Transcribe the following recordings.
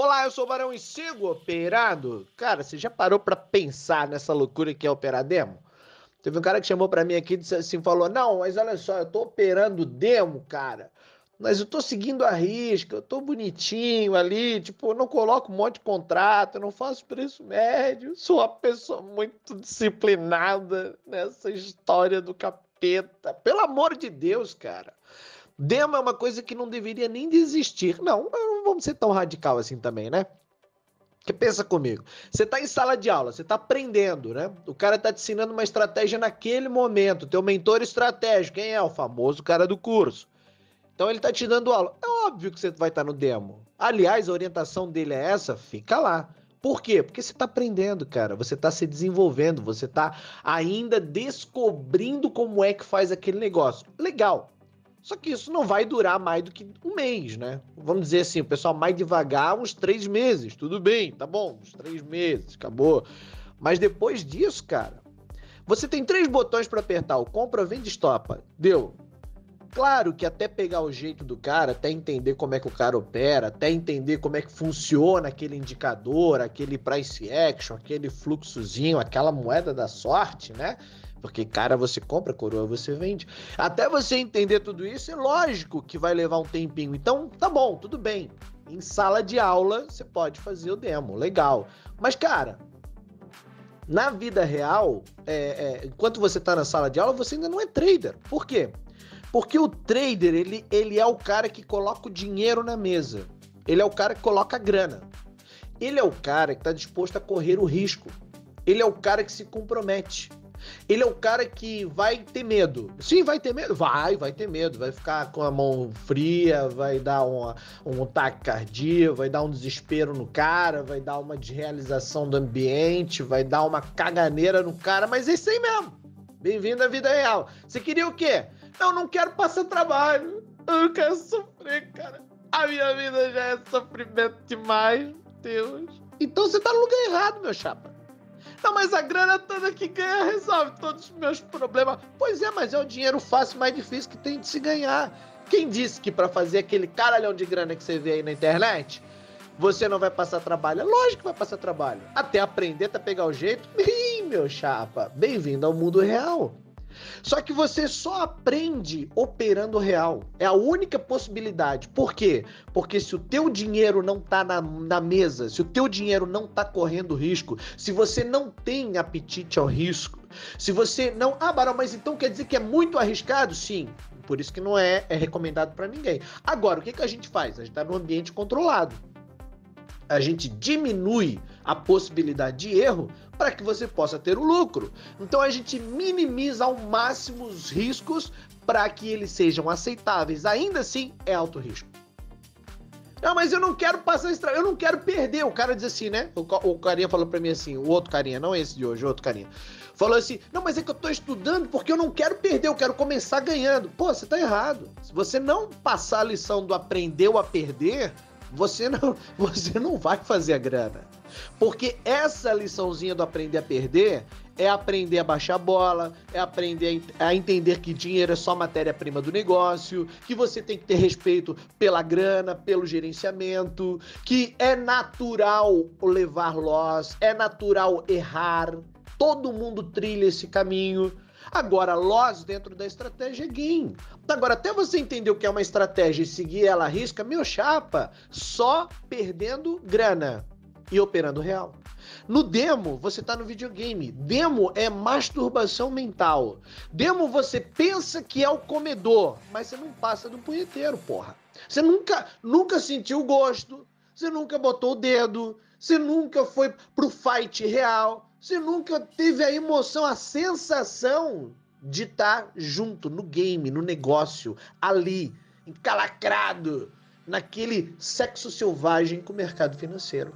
Olá, eu sou o Barão e sigo operado. Cara, você já parou para pensar nessa loucura que é operar demo? Teve um cara que chamou para mim aqui e disse assim, falou, não, mas olha só, eu tô operando demo, cara. Mas eu tô seguindo a risca, eu tô bonitinho ali, tipo, eu não coloco um monte de contrato, eu não faço preço médio, sou uma pessoa muito disciplinada nessa história do capeta. Pelo amor de Deus, cara. Demo é uma coisa que não deveria nem desistir. Não, não vamos ser tão radical assim também, né? Porque pensa comigo, você está em sala de aula, você está aprendendo, né? O cara está te ensinando uma estratégia naquele momento, teu mentor estratégico, quem é? O famoso cara do curso. Então ele está te dando aula. É óbvio que você vai estar tá no demo. Aliás, a orientação dele é essa, fica lá. Por quê? Porque você está aprendendo, cara. Você está se desenvolvendo, você está ainda descobrindo como é que faz aquele negócio. Legal. Só que isso não vai durar mais do que um mês, né? Vamos dizer assim, o pessoal mais devagar, uns três meses. Tudo bem, tá bom, uns três meses, acabou. Mas depois disso, cara, você tem três botões para apertar: o compra, vende, estopa. Deu. Claro que até pegar o jeito do cara, até entender como é que o cara opera, até entender como é que funciona aquele indicador, aquele price action, aquele fluxozinho, aquela moeda da sorte, né? Porque, cara, você compra, coroa, você vende. Até você entender tudo isso, é lógico que vai levar um tempinho. Então, tá bom, tudo bem. Em sala de aula, você pode fazer o demo, legal. Mas, cara, na vida real, é, é, enquanto você tá na sala de aula, você ainda não é trader. Por quê? Porque o trader, ele, ele é o cara que coloca o dinheiro na mesa. Ele é o cara que coloca a grana. Ele é o cara que está disposto a correr o risco. Ele é o cara que se compromete. Ele é o cara que vai ter medo. Sim, vai ter medo? Vai, vai ter medo. Vai ficar com a mão fria, vai dar uma, um ataque cardíaco, vai dar um desespero no cara, vai dar uma desrealização do ambiente, vai dar uma caganeira no cara, mas é isso aí mesmo. Bem-vindo à vida real. Você queria o quê? Eu não quero passar trabalho. Eu não quero sofrer, cara. A minha vida já é sofrimento demais, Deus. Então você tá no lugar errado, meu chapa. Não, mas a grana toda que ganha resolve todos os meus problemas. Pois é, mas é o dinheiro fácil mais difícil que tem de se ganhar. Quem disse que para fazer aquele caralhão de grana que você vê aí na internet, você não vai passar trabalho? É lógico que vai passar trabalho. Até aprender, até pegar o jeito. Ih, meu chapa, bem-vindo ao mundo real. Só que você só aprende operando real. É a única possibilidade. Por quê? Porque se o teu dinheiro não está na, na mesa, se o teu dinheiro não está correndo risco, se você não tem apetite ao risco, se você não. Ah, Barão, mas então quer dizer que é muito arriscado? Sim. Por isso que não é, é recomendado para ninguém. Agora, o que, que a gente faz? A gente está num ambiente controlado. A gente diminui a possibilidade de erro para que você possa ter o lucro. Então a gente minimiza ao máximo os riscos para que eles sejam aceitáveis. Ainda assim, é alto risco. Não, mas eu não quero passar estra... eu não quero perder. O cara diz assim, né? O, o carinha falou para mim assim, o outro carinha, não esse de hoje, o outro carinha. Falou assim: "Não, mas é que eu tô estudando porque eu não quero perder, eu quero começar ganhando". Pô, você tá errado. Se você não passar a lição do aprendeu a perder, você não, você não vai fazer a grana. Porque essa liçãozinha do aprender a perder é aprender a baixar a bola, é aprender a entender que dinheiro é só matéria-prima do negócio, que você tem que ter respeito pela grana, pelo gerenciamento, que é natural levar loss, é natural errar, todo mundo trilha esse caminho. Agora, loss dentro da estratégia é gain. Agora, até você entender o que é uma estratégia e seguir ela à risca, meu chapa, só perdendo grana e operando real. No demo, você está no videogame. Demo é masturbação mental. Demo você pensa que é o comedor, mas você não passa do punheteiro, porra. Você nunca, nunca sentiu gosto, você nunca botou o dedo, você nunca foi pro fight real, você nunca teve a emoção, a sensação de estar tá junto no game, no negócio, ali, encalacrado, naquele sexo selvagem com o mercado financeiro.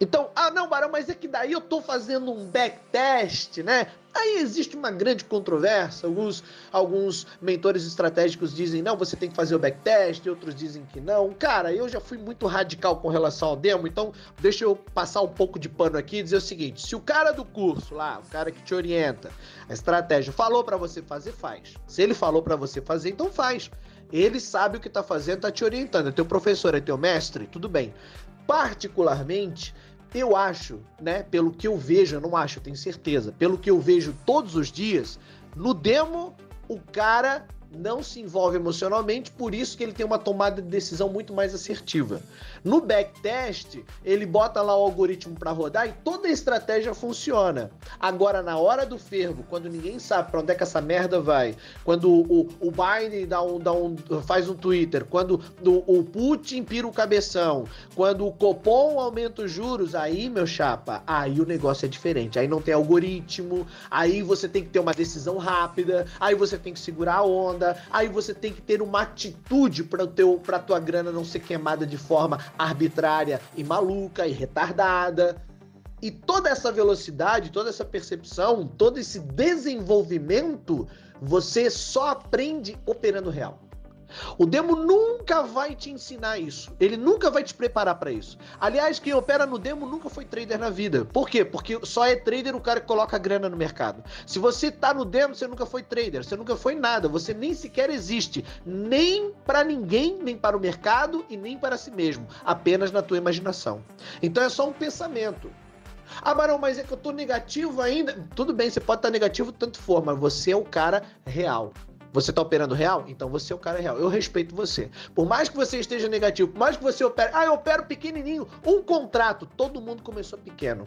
Então, ah, não, Barão, mas é que daí eu estou fazendo um backtest, né? Aí existe uma grande controvérsia. Alguns, alguns mentores estratégicos dizem, não, você tem que fazer o backtest, outros dizem que não. Cara, eu já fui muito radical com relação ao demo, então deixa eu passar um pouco de pano aqui e dizer o seguinte: se o cara do curso lá, o cara que te orienta, a estratégia, falou para você fazer, faz. Se ele falou para você fazer, então faz. Ele sabe o que está fazendo, está te orientando. É teu professor, é teu mestre, tudo bem. Particularmente, eu acho, né, pelo que eu vejo, eu não acho, eu tenho certeza, pelo que eu vejo todos os dias, no demo o cara não se envolve emocionalmente, por isso que ele tem uma tomada de decisão muito mais assertiva. No backtest, ele bota lá o algoritmo para rodar e toda a estratégia funciona. Agora, na hora do fervo, quando ninguém sabe para onde é que essa merda vai, quando o, o Biden dá um, dá um, faz um Twitter, quando o, o Putin pira o cabeção, quando o Copom aumenta os juros, aí, meu chapa, aí o negócio é diferente. Aí não tem algoritmo, aí você tem que ter uma decisão rápida, aí você tem que segurar a onda aí você tem que ter uma atitude para para tua grana não ser queimada de forma arbitrária e maluca e retardada. E toda essa velocidade, toda essa percepção, todo esse desenvolvimento, você só aprende operando real. O demo nunca vai te ensinar isso. Ele nunca vai te preparar para isso. Aliás, quem opera no demo nunca foi trader na vida. Por quê? Porque só é trader o cara que coloca grana no mercado. Se você tá no demo, você nunca foi trader, você nunca foi nada, você nem sequer existe, nem para ninguém, nem para o mercado e nem para si mesmo, apenas na tua imaginação. Então é só um pensamento. Ah, Barão, mas é que eu tô negativo ainda. Tudo bem, você pode estar negativo tanto for, mas você é o cara real. Você está operando real? Então você é o cara real. Eu respeito você. Por mais que você esteja negativo, por mais que você opere. Ah, eu opero pequenininho. Um contrato. Todo mundo começou pequeno.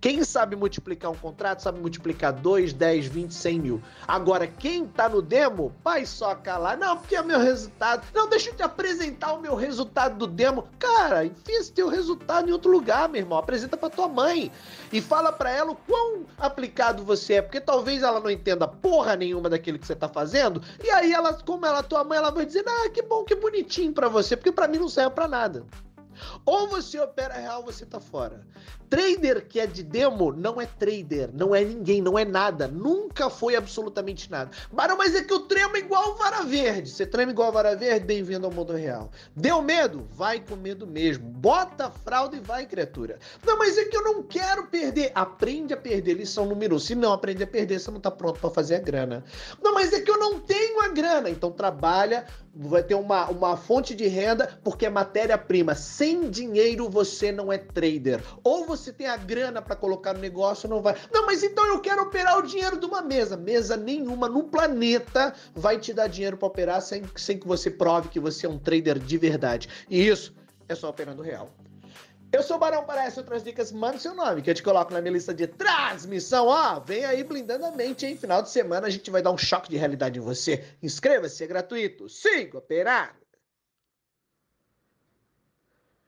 Quem sabe multiplicar um contrato, sabe multiplicar 2, 10, 20, 100 mil. Agora, quem tá no demo, vai só calar. Não, porque é meu resultado. Não, deixa eu te apresentar o meu resultado do demo. Cara, enfia esse teu resultado em outro lugar, meu irmão. Apresenta pra tua mãe. E fala pra ela o quão aplicado você é. Porque talvez ela não entenda porra nenhuma daquilo que você tá fazendo. E aí, ela, como ela tua mãe, ela vai dizer: Ah, que bom, que bonitinho pra você. Porque pra mim não serve pra nada. Ou você opera real, você tá fora. Trader que é de demo não é trader, não é ninguém, não é nada. Nunca foi absolutamente nada. Barão, mas é que eu tremo igual vara verde. Você trema igual vara verde? Bem-vindo ao mundo real. Deu medo? Vai com medo mesmo. Bota a fralda e vai, criatura. Não, mas é que eu não quero perder. Aprende a perder lição número um. Se não aprender a perder, você não tá pronto para fazer a grana. Não, mas é que eu não tenho a grana. Então trabalha, vai ter uma, uma fonte de renda, porque é matéria-prima. Sem dinheiro você não é trader. Ou você tem a grana para colocar no negócio, não vai. Não, mas então eu quero operar o dinheiro de uma mesa. Mesa nenhuma no planeta vai te dar dinheiro para operar sem, sem que você prove que você é um trader de verdade. E isso é só operando real. Eu sou o Barão essas outras dicas, manda seu nome, que eu te coloco na minha lista de transmissão. Ó, vem aí blindando a mente, hein? Final de semana a gente vai dar um choque de realidade em você. Inscreva-se, é gratuito. Siga operar.